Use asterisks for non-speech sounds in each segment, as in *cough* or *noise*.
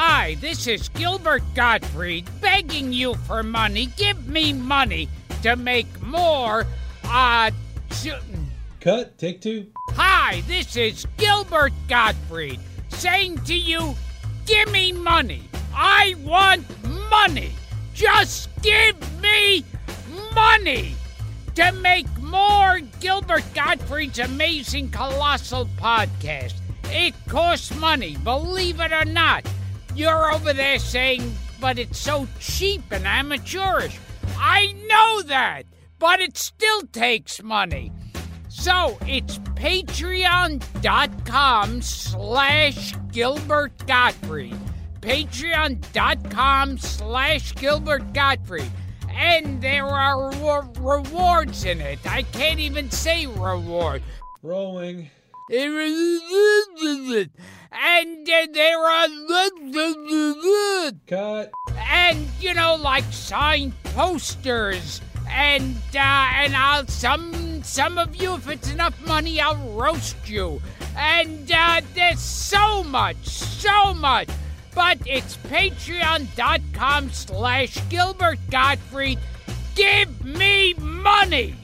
Hi, this is Gilbert Gottfried begging you for money. Give me money to make more. Uh, sh- Cut. Take two. Hi, this is Gilbert Gottfried saying to you, give me money. I want money. Just give me money to make more Gilbert Gottfried's amazing colossal podcast. It costs money, believe it or not. You're over there saying, but it's so cheap and amateurish. I know that, but it still takes money. So it's patreon.com slash Gilbert Gottfried. Patreon.com slash Gilbert Gottfried. And there are re- rewards in it. I can't even say reward. Rolling. And uh, there are. Cut. And, you know, like signed posters. And, uh, and I'll, some, some of you, if it's enough money, I'll roast you. And, uh, there's so much, so much. But it's patreon.com slash Gilbert Gottfried. Give me money!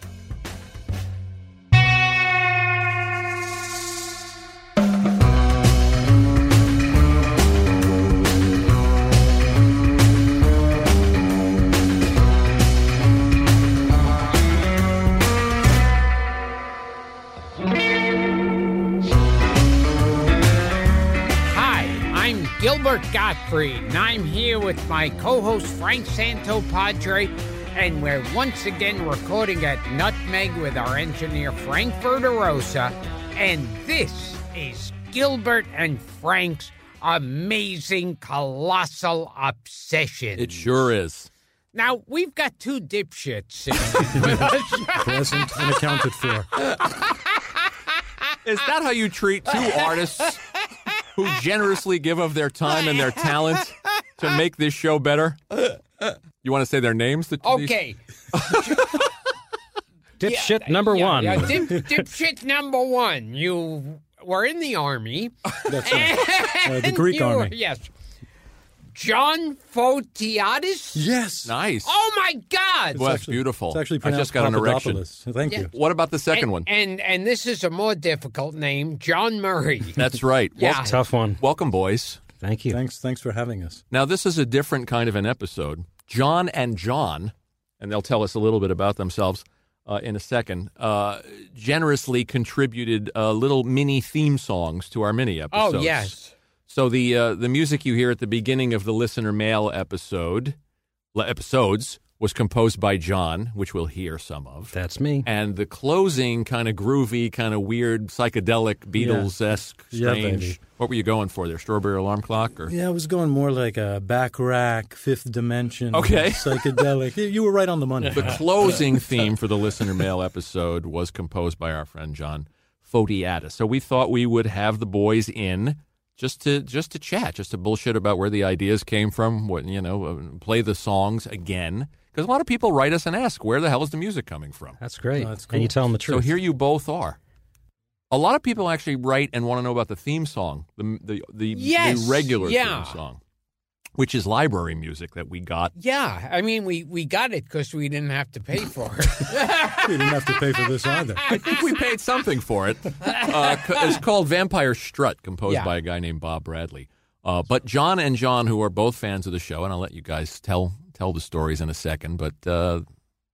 I'm Gilbert Gottfried, and I'm here with my co host Frank Santopadre, and we're once again recording at Nutmeg with our engineer Frank Verderosa, and this is Gilbert and Frank's amazing colossal obsession. It sure is. Now, we've got two dipshits sitting with us. *laughs* present and accounted for. Is that how you treat two artists who generously give of their time and their *laughs* talent to make this show better? You want to say their names? The- these- Okay. *laughs* Dipshit number Yeah, one. yeah, dip, dipshit number one. You were in the army. That's right. *laughs* Uh, the Greek You army. Yes. John Fotiadis? Yes. Nice. Oh my God! Well, that's beautiful. It's actually I pronounced just got an erection. Papadopoulos. Thank Yeah. you. What about the second and, one? And and this is a more difficult name, John Murray. *laughs* That's right. Yeah. Wel- Tough one. welcome, boys. Thank you. Thanks. Thanks for having us. Now, this is a different kind of an episode. John and John, and they'll tell us a little bit about themselves uh, in a second, uh, generously contributed uh, little mini theme songs to our mini episodes. oh yes. So the uh, the music you hear at the beginning of the listener mail episode episodes was composed by John, which we'll hear some of. That's me. And the closing, kind of groovy, kind of weird, psychedelic, Beatles esque, Yeah, strange. baby. what were you going for there? Strawberry alarm clock, or Yeah, I was going more like a Bacharach, fifth dimension, Okay. *laughs* psychedelic. You- you were right on the money. the closing theme for the listener mail episode was composed by our friend John Fotiadis. So we thought we would have the boys in just to just to chat, just to bullshit about where the ideas came from, what you know, uh, play the songs again. Because a lot of people write us and ask, where the hell is the music coming from? That's great. Oh, that's And you cool. tell them the truth. So here you both are. A lot of people actually write and want to know about the theme song, the the the, Yes, the regular yeah. theme song, which is library music that we got. Yeah, I mean we we got it because we didn't have to pay for it. *laughs* we didn't have to pay for this either. I think we paid something for it. Uh, it's called Vampire Strut, composed Yeah. by a guy named Bob Bradley. Uh, but John and John, who are both fans of the show, and I'll let you guys tell tell the stories in a second. But uh,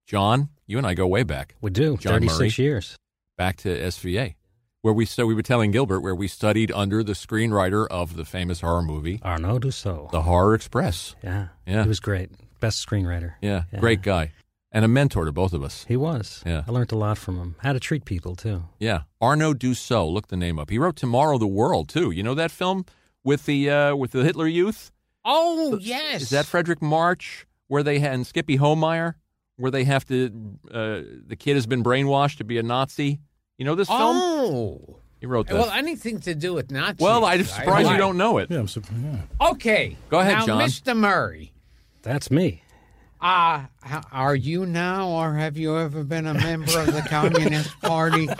John, you and I go way back, we do. John 36 years. back to SVA, where we so we were telling Gilbert where we studied under the screenwriter of the famous horror movie, Arnaud d'Usseau. The Horror Express. yeah. Yeah. He was great. Best screenwriter. Yeah, Yeah. great guy, and a mentor to both of us. He was. Yeah. I learned a lot from him. How to treat people, too. Yeah, Arnaud d'Usseau. Look the name up. He wrote Tomorrow the World too. You know that film with the uh, with the Hitler Youth. oh yes. Is that Fredric March where they had and Skippy Homeier where they have to uh, the kid has been brainwashed to be a Nazi. You know this film? Oh. He wrote that. Well, anything to do with Nazis. Well, I'm surprised you don't know it. Yeah, I'm surprised. Yeah. Okay. Go ahead, now, John. Mr. Murray. That's me. Uh, are you now, or have you ever been a member of the Communist *laughs* Party?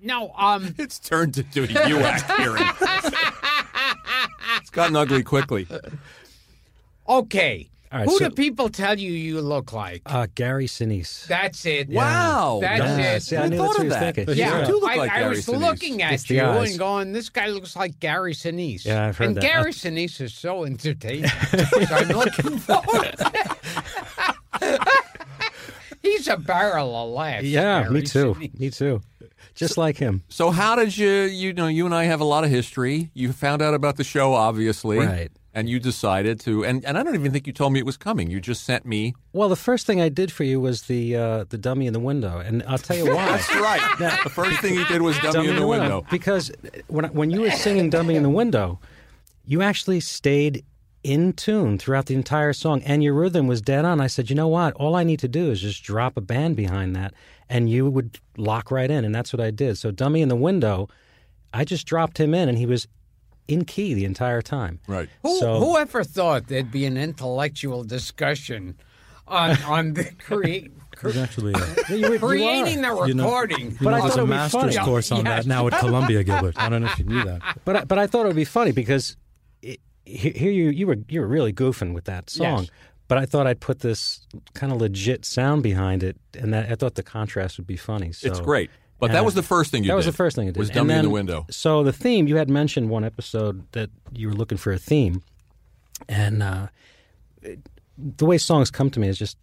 No, um, *laughs* It's turned into a HUAC *laughs* hearing. It's gotten ugly quickly. Okay. All right, Who so- do people tell you you look like? Uh, Gary Sinise. That's it. Wow. That's Yeah, it. see, I Who knew thought that's of what that? thinking. Yeah. Yeah, You do look I, like I Gary was Sinise. looking at the you and going, "This guy looks like Gary Sinise." Yeah, I've heard and that. Gary *laughs* Sinise is so entertaining. so I'm looking *laughs* forward. *laughs* to He's a barrel of laughs. Yeah, Gary me too. Sinise. Me too. Just like him. So how did you? You know, you and I have a lot of history. You found out about the show, obviously, Right. And you decided to, and, and I don't even think you told me it was coming. You just sent me. Well, the first thing I did for you was the uh, the dummy in the window, and I'll tell you why. That's right. *laughs* the first thing you did was dummy, in the window. Because when when you were singing "Dummy in the Window," you actually stayed in tune throughout the entire song, and your rhythm was dead on. I said, you know what? All I need to do is just drop a band behind that, and you would lock right in, and that's what I did. So "Dummy in the Window," I just dropped him in, and he was in key the entire time. Right. Who, So- whoever thought there'd be an intellectual discussion on on the *laughs* create It actually a, *laughs* You were- you creating are. the You know- recording? you But know, I there's thought a it would be master's funny. course on Yes. that now at Columbia, Gilbert. I don't know if you knew that. But I, but I thought it would be funny because it, here you you were you were really goofing with that song. Yes. But I thought I'd put this kind of legit sound behind it, and that I thought the contrast would be funny. So It's great. But that was the first thing you that did. was the first thing I did. Was dummy in the window. So the theme you had mentioned one episode that you were looking for a theme, and uh, it- the way songs come to me is just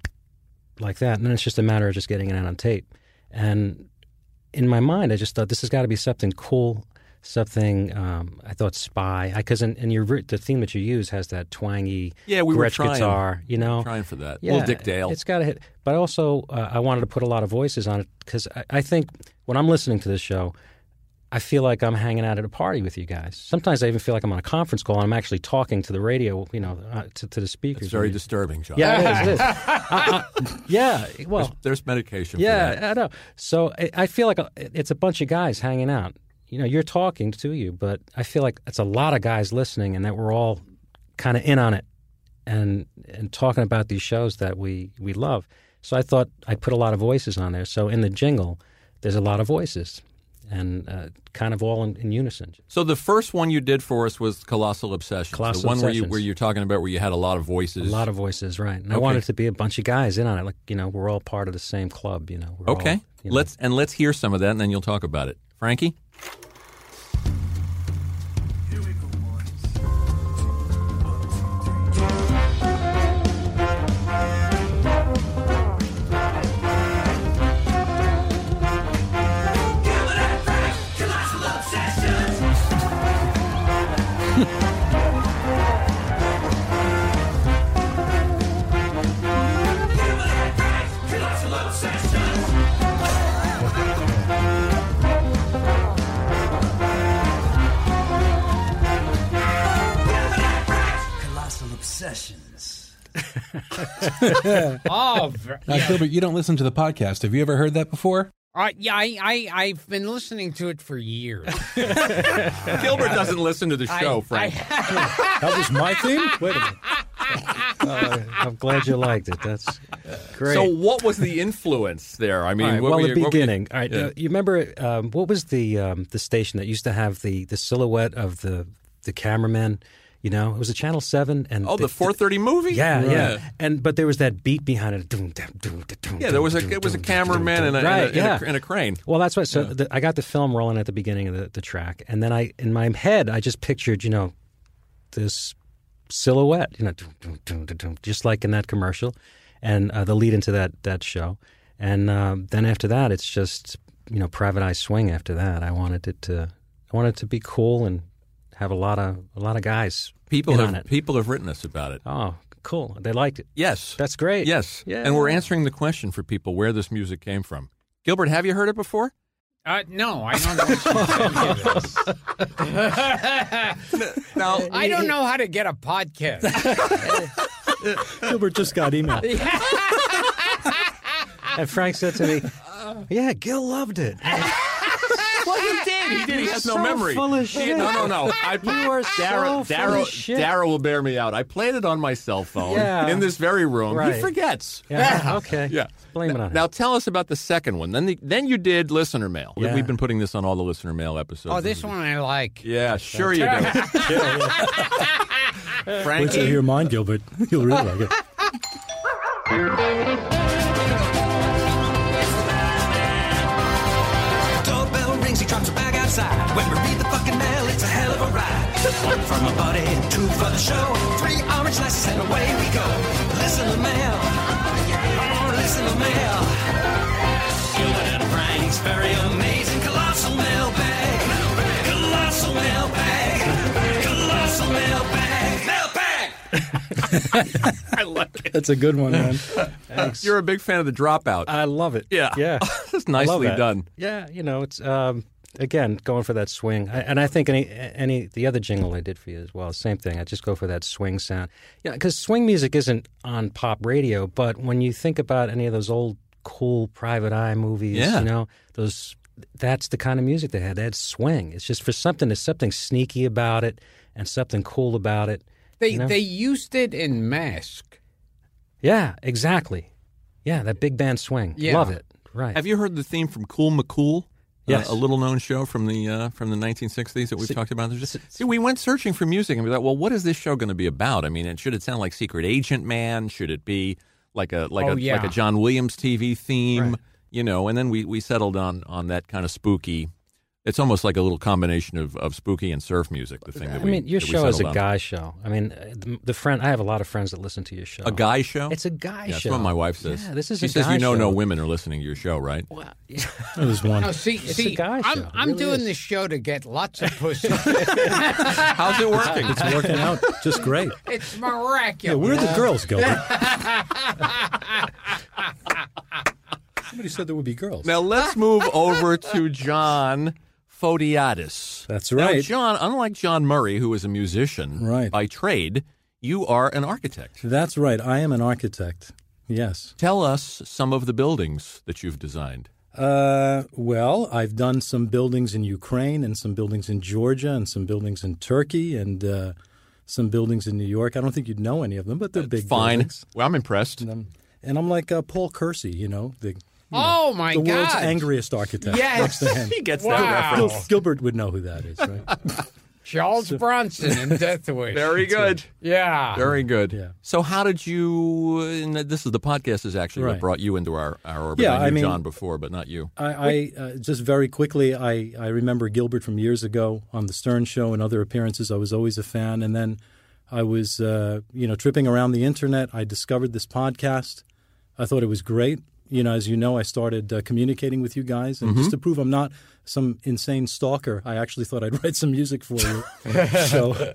like that, and then it's just a matter of just getting it out on tape. And in my mind, I just thought this has got to be something cool, something. Um, I thought spy, because in, in your the theme that you use has that twangy Yeah, we were Gretsch trying. guitar, you know. Trying for that. Little Dick Dale. It's got to hit. But also, uh, I wanted to put a lot of voices on it because I, I think when I'm listening to this show, I feel like I'm hanging out at a party with you guys. Sometimes I even feel like I'm on a conference call and I'm actually talking to the radio, you know, uh, to, to the speakers. It's very disturbing, John. yeah, it is. It is. *laughs* Uh, uh, yeah. Well, There's medication for that. yeah, I know. So I, I feel like a- it's a bunch of guys hanging out. You know, you're talking to you, but I feel like it's a lot of guys listening, and that we're all kind of in on it and and talking about these shows that we we love. So I thought I'd put a lot of voices on there. So in the jingle, there's a lot of voices, and uh, kind of all in, in unison. So the first one you did for us was Colossal Obsession. Colossal the one where you where you're talking about where you had a lot of voices. A lot of voices, right? And I wanted to be a bunch of guys in on it. Like you know, we're all part of the same club. You know. Okay. all, you know. Let's and let's hear some of that and then you'll talk about it. Frankie? Colossal Obsessions. *laughs* Oh, ver- Now, Gilbert, you don't listen to the podcast. Have you ever heard that before? uh, yeah, I, I, I've been listening to it for years. *laughs* Gilbert doesn't listen to the show, I, Frank. *laughs* That was my theme? Wait a minute. Uh, I'm glad you liked it. That's great. so what was the influence there? I mean, All right, what well, were the you- what you- beginning. All right, Yeah. uh, you remember um, what was the um, the station that used to have the the silhouette of the the cameraman? You know, it was a Channel Seven, and Oh, the 430 movie? Yeah, Right. yeah, and but there was that beat behind it. Doom, doom, doom, doom, Yeah, there was a it was a cameraman and a, right, and, a, and, yeah. a, and a crane. Well, that's what. So the, I got the film rolling at the beginning of the, the track, and then I, in my head, I just pictured, you know, this silhouette, you know, just like in that commercial, and uh, the lead into that that show, and um, then after that, it's just you know, Private Eye Swing. After that, I wanted it to, I wanted it to be cool and have a lot of a lot of guys People in have on it. people have written us about it. Oh, cool! They liked it. Yes. That's great. Yes. Yeah. And we're answering the question for people where this music came from. Gilbert, have you heard it before? Uh, no, I don't know. *laughs* *laughs* No. I don't know how to get a podcast. *laughs* Gilbert just got email. And Frank said to me, "Yeah, Gil loved it." Well, you did. He did. He has no memory. full of He- shit. No, no, *laughs* no. I, You are so Darryl, full Darryl, of shit. Darryl will bear me out. I played it on my cell phone Yeah. in this very room. He forgets. Yeah. Okay. Yeah. Blame it now, on him. Now tell us about the second one. Then, the, then you did listener mail. Yeah. We've been putting this on all the listener mail episodes. Oh, this one I like. Yeah, sure you do. *laughs* *laughs* Wait Frankie, till you hear mine, Gilbert. You'll really like it. From a buddy, two for the show. Three orange slices, and away we go. Listen to mail. Oh, listen to mail. Gilbert and Frank's very amazing colossal mailbag. Colossal mailbag. Colossal mailbag. Mailbag! *laughs* I like it. That's a good one, man. Thanks. You're a big fan of the dropout. I love it. yeah. Yeah. *laughs* That's I love nicely that. done. Yeah, you know, it's um, again going for that swing, I, and I think any any the other jingle I did for you as well, same thing. I just go for that swing sound. Yeah, because swing music isn't on pop radio, but when you think about any of those old cool Private Eye movies, Yeah. you know, those that's the kind of music they had. They had swing. It's just for something. There's something sneaky about it and something cool about it. They you know? they used it in Mask. Yeah, exactly. Yeah, that big band swing. Yeah. Love it. Right. Have you heard the theme from Cool McCool? Yes. Uh, a little known show from the uh, from the 1960s that we've talked about. There's just, see, we went searching for music and we thought, well, what is this show going to be about? I mean, it, should it sound like Secret Agent Man? Should it be like a like Oh, a yeah. like a John Williams TV theme? Right. You know, and then we, we settled on on that kind of spooky. It's almost like a little combination of, of spooky and surf music. The thing that I we mean, your show is a on. guy show. I mean, uh, the, the friend. I have a lot of friends that listen to your show. a guy show. It's a guy yeah, show. That's what my wife says. Yeah, this is she a says guy you know show. no women are listening to your show, right? Well, *laughs* yeah. There's one. No, see, It's see, a guy I'm, show. I'm really doing is. this show to get lots of pussy. *laughs* How's it working? It's working out just great. it's Yeah, miraculous. where are the girls, Gilbert? *laughs* Somebody said there would be girls. Now let's move over to John Fotiadis. That's Now, right. John, unlike John Murray, who is a musician Right. by trade, you are an architect. That's right. I am an architect. Yes. Tell us some of the buildings that you've designed. Uh, well, I've done some buildings in Ukraine and some buildings in Georgia and some buildings in Turkey and uh, some buildings in New York. I don't think you'd know any of them, but they're big Fine. buildings. Well, I'm impressed. And, um, and I'm like uh, Paul Kersey, you know, the, Oh know, my the world's angriest architect. Yes. Next to him. *laughs* He gets Wow. that Gil- reference. Gilbert would know who that is, right? *laughs* Charles Bronson in Death Wish. Very good. Yeah. Very good. Yeah. So, how did you? And this is the podcast is actually what brought you into our our orbit. Yeah, I knew I mean- John before, but not you. I, I uh, just very quickly, I, I remember Gilbert from years ago on the Stern Show and other appearances. I was always a fan, and then I was, uh, you know, tripping around the internet. I discovered this podcast. I thought it was great. You know, as you know, I started uh, communicating with you guys, and just to prove I'm not some insane stalker, I actually thought I'd *laughs* write some music for you. so,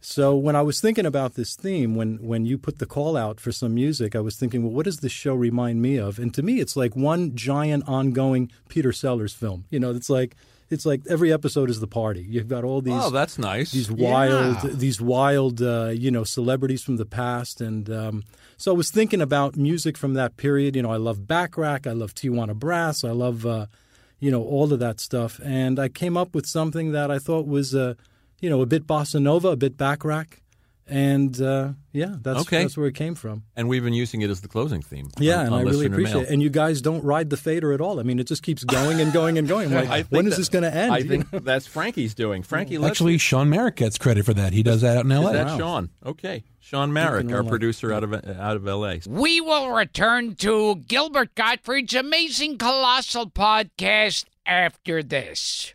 so when I was thinking about this theme, when when you put the call out for some music, I was thinking, well, what does this show remind me of? And to me, it's like one giant ongoing Peter Sellers film. You know, it's like it's like every episode is the party. You've got all these oh, that's nice. these wild Yeah. these wild uh, you know celebrities from the past and um, so I was thinking about music from that period. You know I love Bacharach I love Tijuana Brass I love uh, you know all of that stuff. And I came up with something that I thought was uh, you know a bit bossa nova a bit Bacharach and uh, yeah that's Okay. that's where it came from and we've been using it as the closing theme. yeah on- and on I really appreciate Mail. it and you guys don't ride the fader at all I mean it just keeps going and going and going *laughs* like, I think when is this going to end I think that's Frankie's doing. Frankie, let's Actually, Sean Merrick gets credit for that. He does that out in L.A. Is that Wow. Sean? Okay, Sean Merrick, our producer out of out of L.A. We will return to Gilbert Gottfried's amazing colossal podcast after this.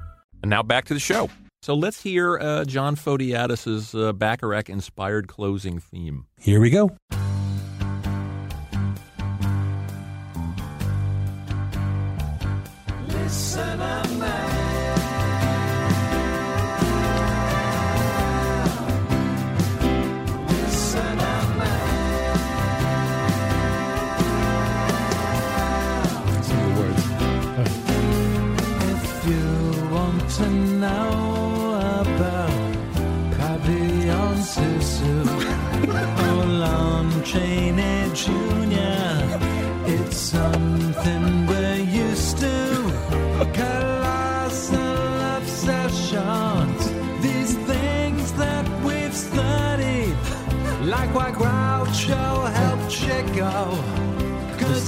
And now back to the show. So let's hear uh, John Fotiadis's uh, Bacharach-inspired closing theme. Here we go. Listener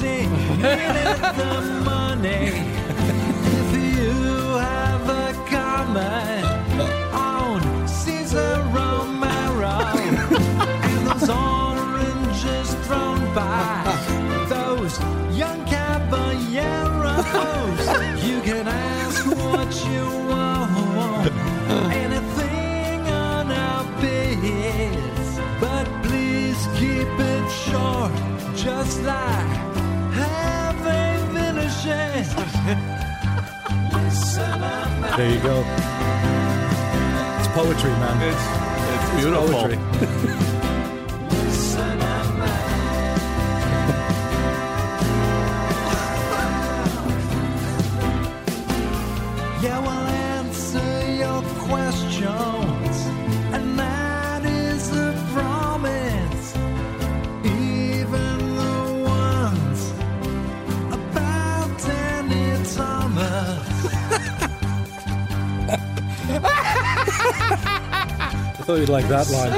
Needed the money. If you have a comment on Cesar Romero and those oranges thrown by those young caballeros, you can ask what you want. There you go. It's poetry, man. It's it's beautiful. Poetry. *laughs* I thought you'd like that line.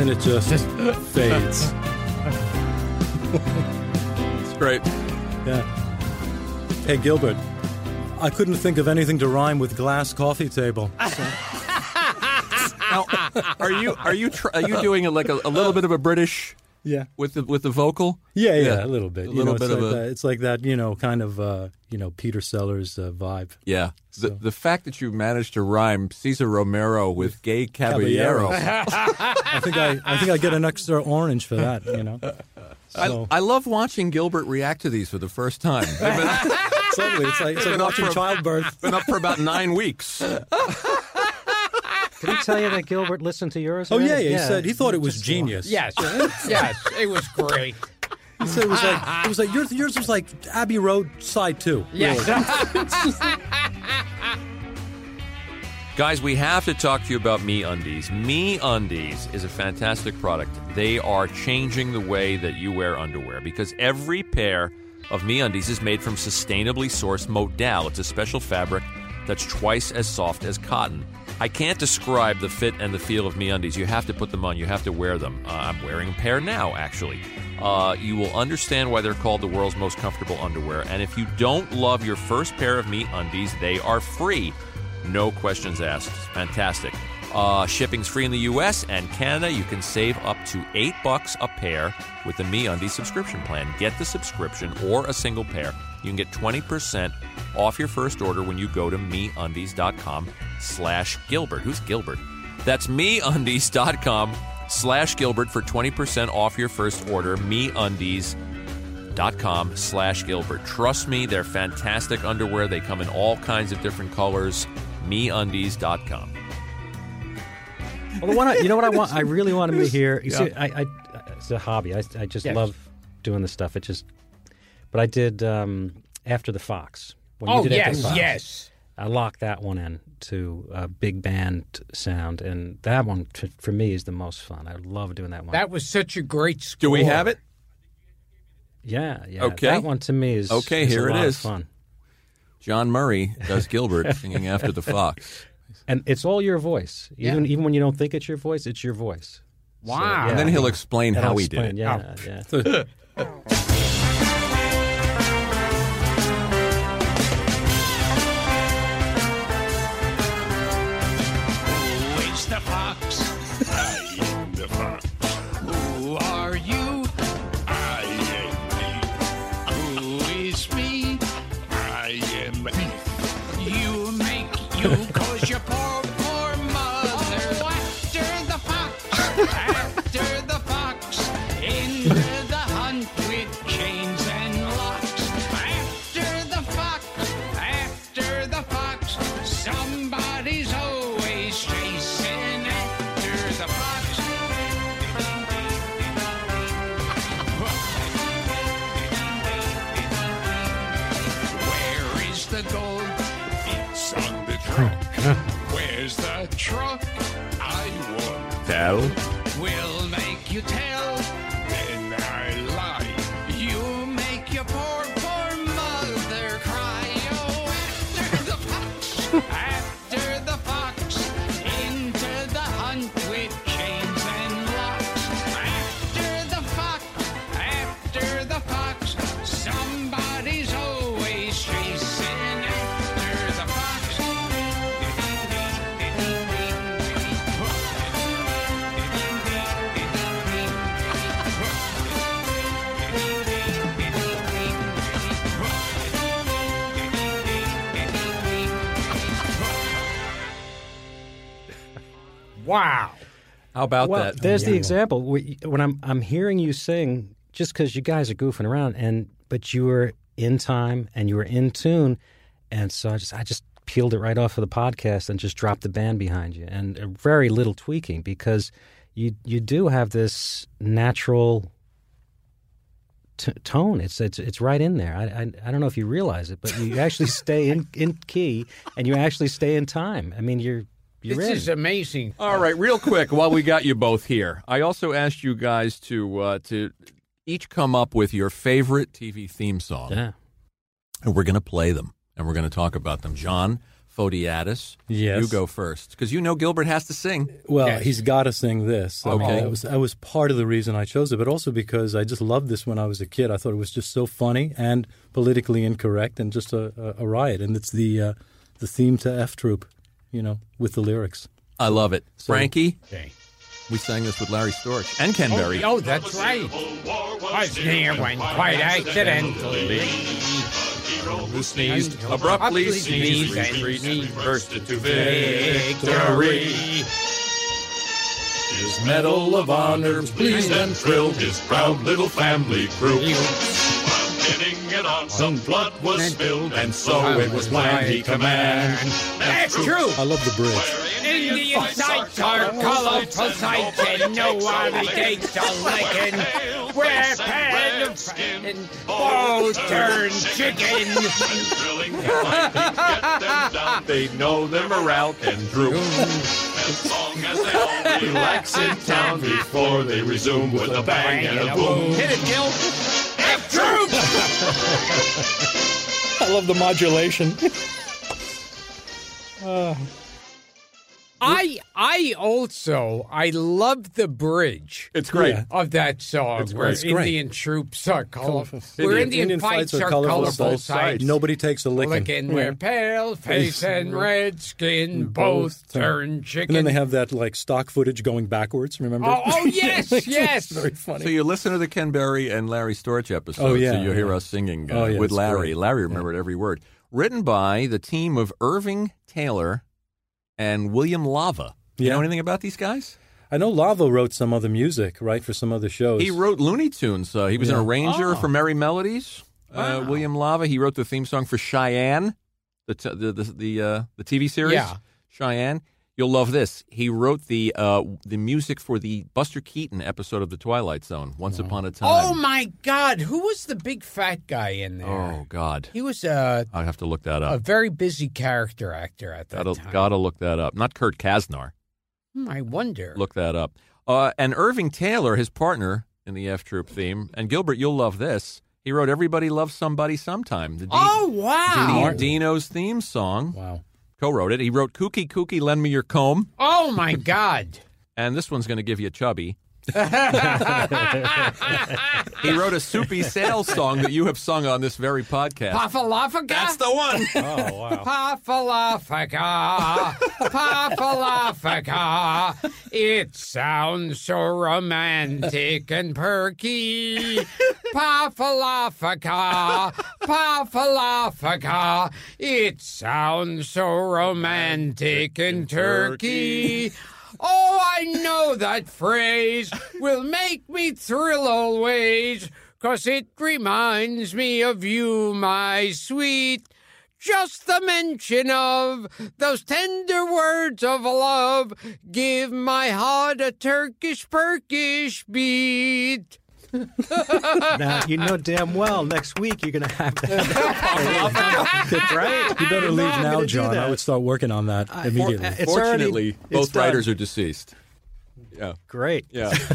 and it just fades. It's great. Yeah. Hey, Gilbert. I couldn't think of anything to rhyme with glass coffee table. *laughs* Now, are you are you tr- are you doing it like a, a little bit of a British Yeah. with the with the vocal? Yeah, yeah, Yeah. a little bit. A You little know, bit it's of like a- that, It's like that, you know, kind of, uh, you know, Peter Sellers uh, vibe. Yeah. The, So- the fact that you managed to rhyme Cesar Romero with gay caballero. I think I, I think I get an extra orange for that. You know, so I, I love watching Gilbert react to these for the first time. Been, *laughs* totally, it's like it's like watching for- childbirth. been up for about nine weeks. *laughs* Did he tell you that Gilbert listened to yours? Oh yeah, yeah, he said he thought it was genius. Yes, *laughs* yes, it was great. he said it was like it was like yours. Yours was like Abbey Road side two. Yes. *laughs* Guys, we have to talk to you about Me Undies. Me Undies is a fantastic product. They are changing the way that you wear underwear because every pair of Me Undies is made from sustainably sourced modal. It's a special fabric that's twice as soft as cotton. I can't describe the fit and the feel of Me Undies. You have to put them on. You have to wear them. Uh, I'm wearing a pair now, actually. Uh, you will understand why they're called the world's most comfortable underwear. And if you don't love your first pair of Me Undies, they are free. No questions asked. Fantastic. Uh, shipping's free in the U.S. and Canada. You can save up to eight bucks a pair with the MeUndies subscription plan. Get the subscription or a single pair. You can get 20% off your first order when you go to MeUndies.com slash Gilbert. Who's Gilbert? That's MeUndies.com slash Gilbert for 20% off your first order. MeUndies.com slash Gilbert. Trust me, they're fantastic underwear. They come in all kinds of different colors. MeUndies.com. Well, the one I, you know what I want? I really want him to hear. You see, I, I, it's a hobby. I, I just Yes. love doing this stuff. It just, but I did um, after the Fox. When Oh you did After yes, the Fox, yes. I locked that one in to a big band sound, and that one t- for me is the most fun. I love doing that one. That was such a great score. Do we have it? yeah, yeah. Okay. that one to me is Okay, is here a it lot of fun. John Murray does Gilbert singing after the fox. *laughs* And it's all your voice, even even when you don't think it's your voice, it's your voice. So, Wow. yeah, And then he'll explain And how I'll he did it. Yeah, oh. yeah. *laughs* *laughs* truck. I won't Tell. Wow. How about well, that? there's the example. When I'm I'm hearing you sing, just because you guys are goofing around, and but you were in time and you were in tune, and so I just I just peeled it right off of the podcast and just dropped the band behind you, and uh, very little tweaking because you you do have this natural t- tone. It's it's it's right in there. I, I I don't know if you realize it, but you actually *laughs* stay in in key and you actually stay in time. I mean, you're you're This in. is amazing. All right, real quick, while we got you both here, I also asked you guys to uh, to each come up with your favorite TV theme song, yeah. and we're going to play them, and we're going to talk about them. John Fotiadis, Yes. you go first because you know Gilbert has to sing. Well, Yes. he's got to sing this. I mean, Okay. that was that was part of the reason I chose it, but also because I just loved this when I was a kid. I thought it was just so funny and politically incorrect, and just a, a, a riot. And it's the uh, the theme to F Troop, you know, with the lyrics. I love it, Frankie. Okay. We sang this with Larry Storch and Ken Berry. Oh, oh that's right. Was near when quite accidentally. Who sneezed abruptly, Abruptly sneezed, sneezed and retreat, sneezed. bursted to Victory. victory. His medal of honor pleased and thrilled his proud little family crew. While pinning it on, some blood was spilled, and so it was planned he command. That's true. I love the bridge. Indian sights are colorful sights, and nobody takes a licking. We're pan and bow turn chicken. Drilling might get them down. They know their morale can droop. As long as they all relax in town before they resume with a bang and a boom. Hit it, Gil. I love the modulation. *laughs* Uh. I I also I love the bridge. It's great. Yeah. of that song It's where great. It's great. Indian troops are colorful. Indian- Where Indian, fights, are colorful, both sides. sights. Nobody takes a licking. Licking where pale face and red skin both turn And chicken. then they have that like stock footage going backwards. Remember? oh, oh *laughs* yes, yes. It's very funny. So you listen to the Ken Berry and Larry Storch episode, Oh, yeah, so you hear yeah. us singing uh, Oh, yeah, with Larry. great. Larry remembered every word. Written by the team of Irving Taylor and William Lava. You Yeah. know anything about these guys? I know Lava wrote some other music, right, for some other shows. He wrote Looney Tunes. Uh, he was an arranger Oh. for Merrie Melodies. Uh, William Lava. He wrote the theme song for Cheyenne, the t- the the the, uh, the TV series. Yeah. Cheyenne. You'll love this. He wrote the uh, the music for the Buster Keaton episode of The Twilight Zone. Once upon a time. Oh my God! Who was the big fat guy in there? Oh God. He was a I have to look that up. a very busy character actor at that Gotta, time. gotta look that up. Not Kurt Kasznar. Hmm, I wonder. Look that up. Uh, and Irving Taylor, his partner in the F Troop theme, and Gilbert, you'll love this. He wrote "Everybody Loves Somebody Sometime." The Di- Oh wow! Di- Dino's theme song. Wow. Co-wrote it. He wrote "Kooky Kooky, Lend Me Your Comb," Oh my God! *laughs* and this one's going to give you chubby. He wrote a soupy sales song that you have sung on this very podcast. Pachalafaka. That's the one. *laughs* Oh wow. Pachalafaka. Pachalafaka. It sounds so romantic and perky. Pachalafaka. Pachalafaka. It sounds so romantic and turkey. Oh, I know that phrase will make me thrill always, 'cause it reminds me of you, my sweet. Just the mention of those tender words of love give my heart a Turkish perkish beat. *laughs* now you know damn well next week you're going to have to have *laughs* right. You better You know leave now, John. I would start working on that immediately. It's already- Fortunately, it's both done. writers are deceased. Yeah. Great. Yeah. *laughs*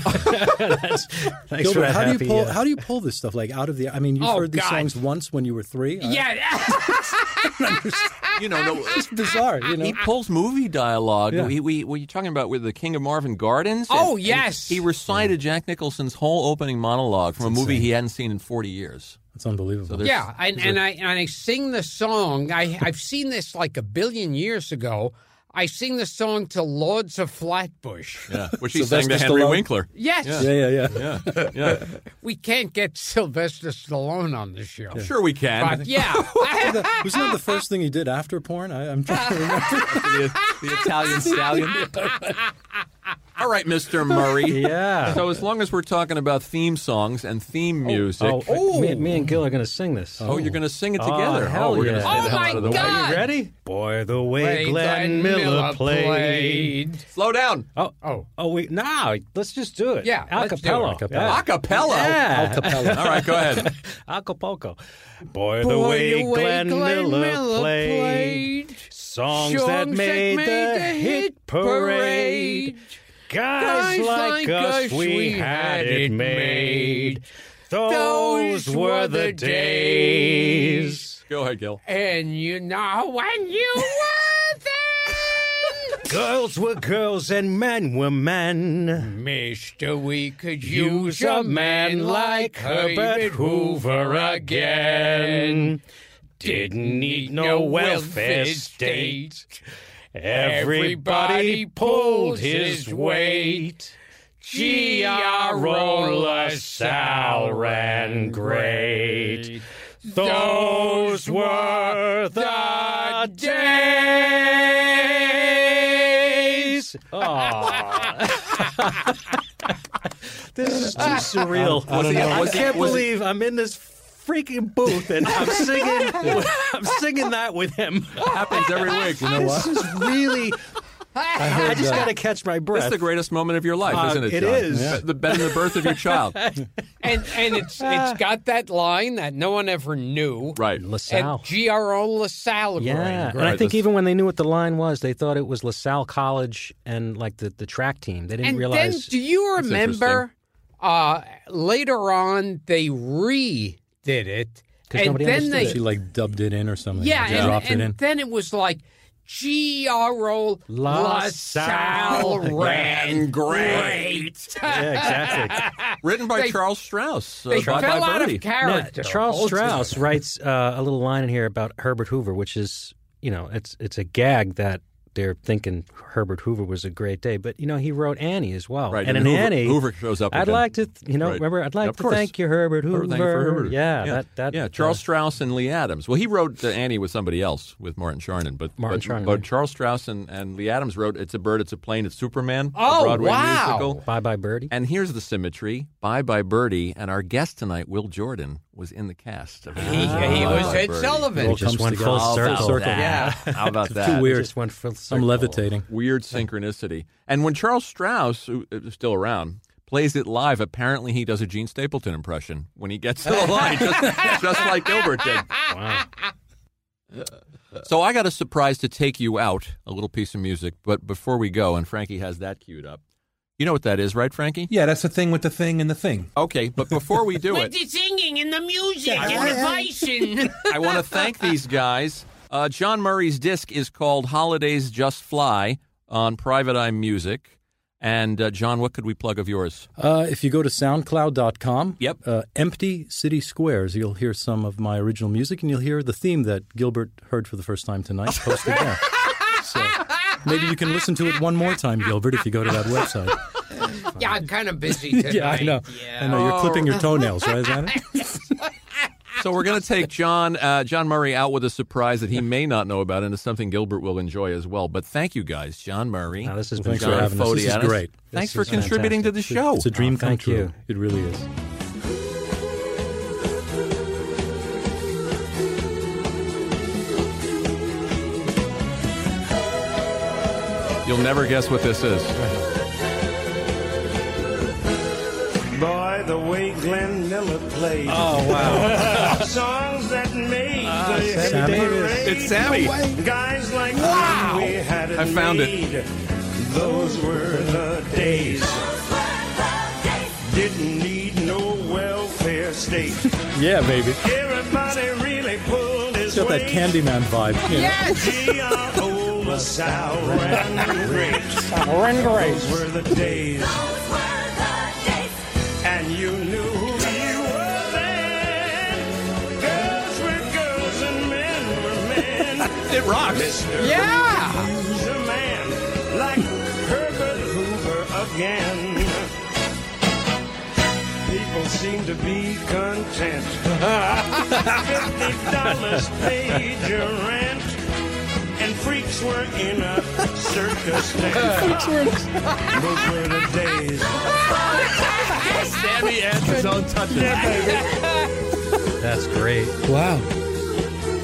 That's, thanks for that how do you pull? uh, How do you pull this stuff like out of the? I mean, you've Oh, heard these God. songs once when you were three. I- Yeah. *laughs* *laughs* you know, no, it's bizarre. You know, he pulls movie dialogue. Yeah. We, we, were you talking about with the King of Marvin Gardens? Oh, And- and yes. He recited Jack Nicholson's whole opening monologue from a movie insane. he hadn't seen in 40 years. it's unbelievable. there's- Yeah, and, and I and I sing the song. I I've seen this like a billion years ago. I sing the song to Lords of Flatbush. Yeah, *laughs* which he sang to Sylvester Henry Stallone. Winkler. Yes, yeah, yeah, yeah. Yeah, yeah. *laughs* we can't get Sylvester Stallone on the show. Sure, we can. But yeah, *laughs* Wasn't that the first thing he did after porn? I, I'm trying to remember. the, the Italian stallion. *laughs* All right, Mr. Murray. Yeah. So as long as we're talking about theme songs and theme oh, music, Oh, oh, Me, me and Gil are going to sing this. Oh, you're going to sing it Oh, together. hell oh, we're going to yeah. stay Oh, the my out of the God. way. Are you ready? Boy, the way Way Glenn, Miller, played. Slow down. Oh, Oh. oh, wait, no, let's just do it. Yeah, Al let's do it. cappella. Acapella. Acapella. Yeah. Acapella. All right, go ahead. *laughs* Acapulco. Boy, the Boy, way, the way Glenn, Glenn Miller, Miller played. played. Songs, Songs that made, the, hit parade. Guys, Guys like, like us, us, we we had had it it made. made. Those, Those were were the the days. Go ahead, Gil. and you know when you were *laughs* there, Girls were girls and men were men. Mister, we could Use a man like Herbert Hoover again. Didn't need no welfare state. Everybody pulled his weight. G.R.O. LaSalle ran great. Those were the days. Aw. this is too surreal. Was he- I was he- can't was he- believe I'm in this freaking booth and I'm singing. *laughs* I'm singing that with him. Happens every week. You know This is really. I, just got to catch my breath. That's the greatest moment of your life, Uh, isn't it? it John? is. Be- The better the birth of your child. *laughs* and and it's it's got that line that no one ever knew. Right. LaSalle. And G.R.O. LaSalle. Yeah, ran and I think this- even when they knew what the line was, they thought it was LaSalle College and like the, the track team. They didn't And then, realize. do you remember uh, later on they redid it, 'Cause and nobody then understood they it. She like dubbed it in or something. yeah, and, dropped and it in. then it was like G R O LaSalle LaSalle ran great. yeah, exactly. *laughs* Written by They- Charles Strouse. Uh, They by, fell by out Birdie. of character. Now, Charles Ultimately. Strouse writes uh, a little line in here about Herbert Hoover, which is, you know, it's it's a gag that they're thinking Herbert Hoover was a great day, but you know he wrote Annie as well. Right, and, and in Hoover- Annie, Hoover shows up I'd him. like to, you know, Right. remember, I'd like Of to course. thank you, Herbert Hoover. Thank you for Herbert. Yeah, that that yeah, Charles uh, Strouse and Lee Adams. Well, he wrote uh, Annie with somebody else, with Martin Charnin, but Martin but, Charnin, but right. Charles Strouse and, and Lee Adams wrote "It's a Bird, It's a Plane, It's Superman." Oh, a Broadway wow. musical. Bye Bye Birdie. And here's the symmetry: "Bye Bye Birdie," and our guest tonight, Will Jordan, was in the cast. Of He, Bye he was Ed Sullivan. all just comes went full How circle. Yeah. *laughs* How about that? Too weird. Just went full I'm levitating. Weird synchronicity. And when Charles Strouse, who is still around, plays it live, apparently he does a Jean Stapleton impression when he gets to the line, *laughs* just, just like Gilbert did. Wow. So I got a surprise to take you out, a little piece of music. But before we go, and Frankie has that queued up, you know what that is, right, Frankie? Yeah, that's the thing with the thing and the thing. Okay, but before we do *laughs* With it, the singing and the music and the bison. *laughs* I want to thank these guys. Uh, John Murray's disc is called Holidays Just Fly on Private Eye Music. And uh, John, what could we plug of yours? Uh, if you go to soundcloud.com, Yep. uh, Empty City Squares, you'll hear some of my original music and you'll hear the theme that Gilbert heard for the first time tonight *laughs* posted there. So maybe you can listen to it one more time, Gilbert, if you go to that website. *laughs* yeah, I'm kind of busy tonight. *laughs* yeah, I know. Yeah. I know. You're clipping your toenails, right? Is that it? *laughs* So we're going to take John uh, John Murray out with a surprise that he may not know about, and it's something Gilbert will enjoy as well. But thank you guys, John Murray. Now, this has been thanks for having us. This is great. Thanks This for is contributing to the show. It's a dream Oh, come thank true. you. It really is. You'll never guess what this is. Boy, the way Glenn Miller played. Oh wow! *laughs* Songs that made ah, the hit Sammy parade. Davis. It's Sammy. Guys like Wow. we had it I found it. Those were the days. Didn't need no welfare state. Yeah, baby. Everybody really pulled his It's got that. Candyman vibe. you know? Yes. G.R.O. was sour and *laughs* great. Sour and great. Those were the days. And you knew who you were then. Girls were girls and men were men. *laughs* It rocks. Mr. Yeah. Who's a man like Herbert Hoover again. People seem to be content. *laughs* Fifty dollars paid your rent. And freaks were in a circus tent. Those were the days. Sammy adds his own touch. That's great. Wow.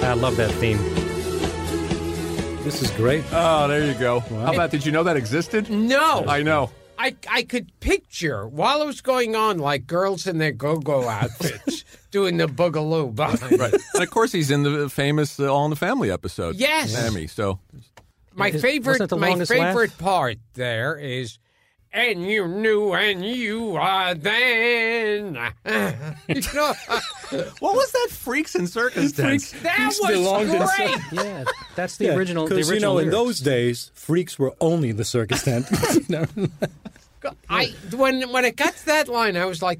I love that theme. This is great. Oh, there you go. How about? Did you know that existed? No. I know. I, I could picture while it was going on, like girls in their go-go outfits doing the boogaloo behind. *laughs* Right. and of course, he's in the famous uh, All in the Family episode. Yes. Sammy. So My Is- favorite, wasn't it the my longest favorite laugh? part there is, and you knew, and you are then. *laughs* you know, what was that? Freaks and circus dance. that belonged in was great. Yeah, that's the original. The Because, original you know, in lyrics. those days, freaks were only in the circus tent. You know? I when when it got to that line, I was like,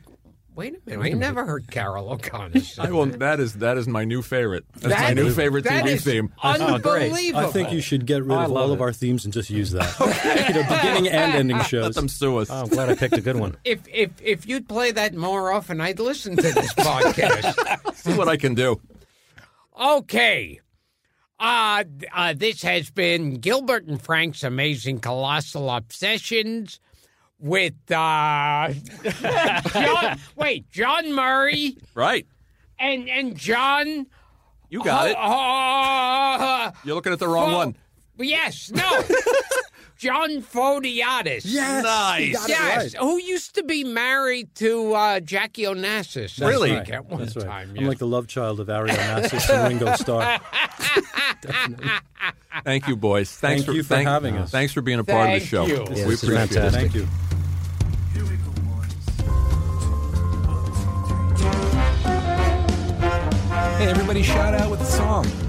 wait a minute, I never heard Carroll O'Connor. *laughs* sing I will. that. That is that is my new favorite. That's my That new is- favorite that TV is theme. *laughs* Unbelievable. I think you should get rid I of love all of our themes and just use that. *laughs* you know, beginning and ending Let shows. them sue us. Oh, I'm glad I picked a good one. If if if you'd play that more often, I'd listen to this podcast. See what I can do. Okay. Uh, uh, this has been Gilbert and Frank's Amazing Colossal Obsessions with, uh, John, wait, John Murray Right. and, and John. You got it. Uh, You're looking at the wrong Fo- one. Yes, no. *laughs* John Fotiadis. Yes, Nice. you got it Yes, right. who used to be married to uh, Jackie Onassis. I Really? think, At one That's right. time. I'm yeah. like the love child of Ari Onassis and Ringo Starr. *laughs* Thank you, boys. Thanks Thank you for having us. Thanks for being a part of the show. you. Yeah, we this is appreciate it. Thank you. Hey, everybody, shout out with the song. *laughs*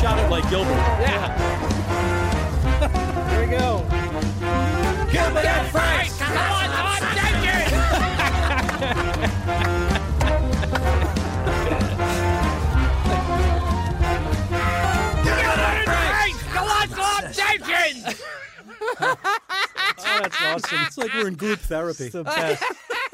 Shout it like Gilbert. Yeah. Here we go. Gilbert and Frank, come on, on, take it! Gilbert and Frank, come on, on, take it! *laughs* That's awesome. It's like we're in group therapy. the best. *laughs*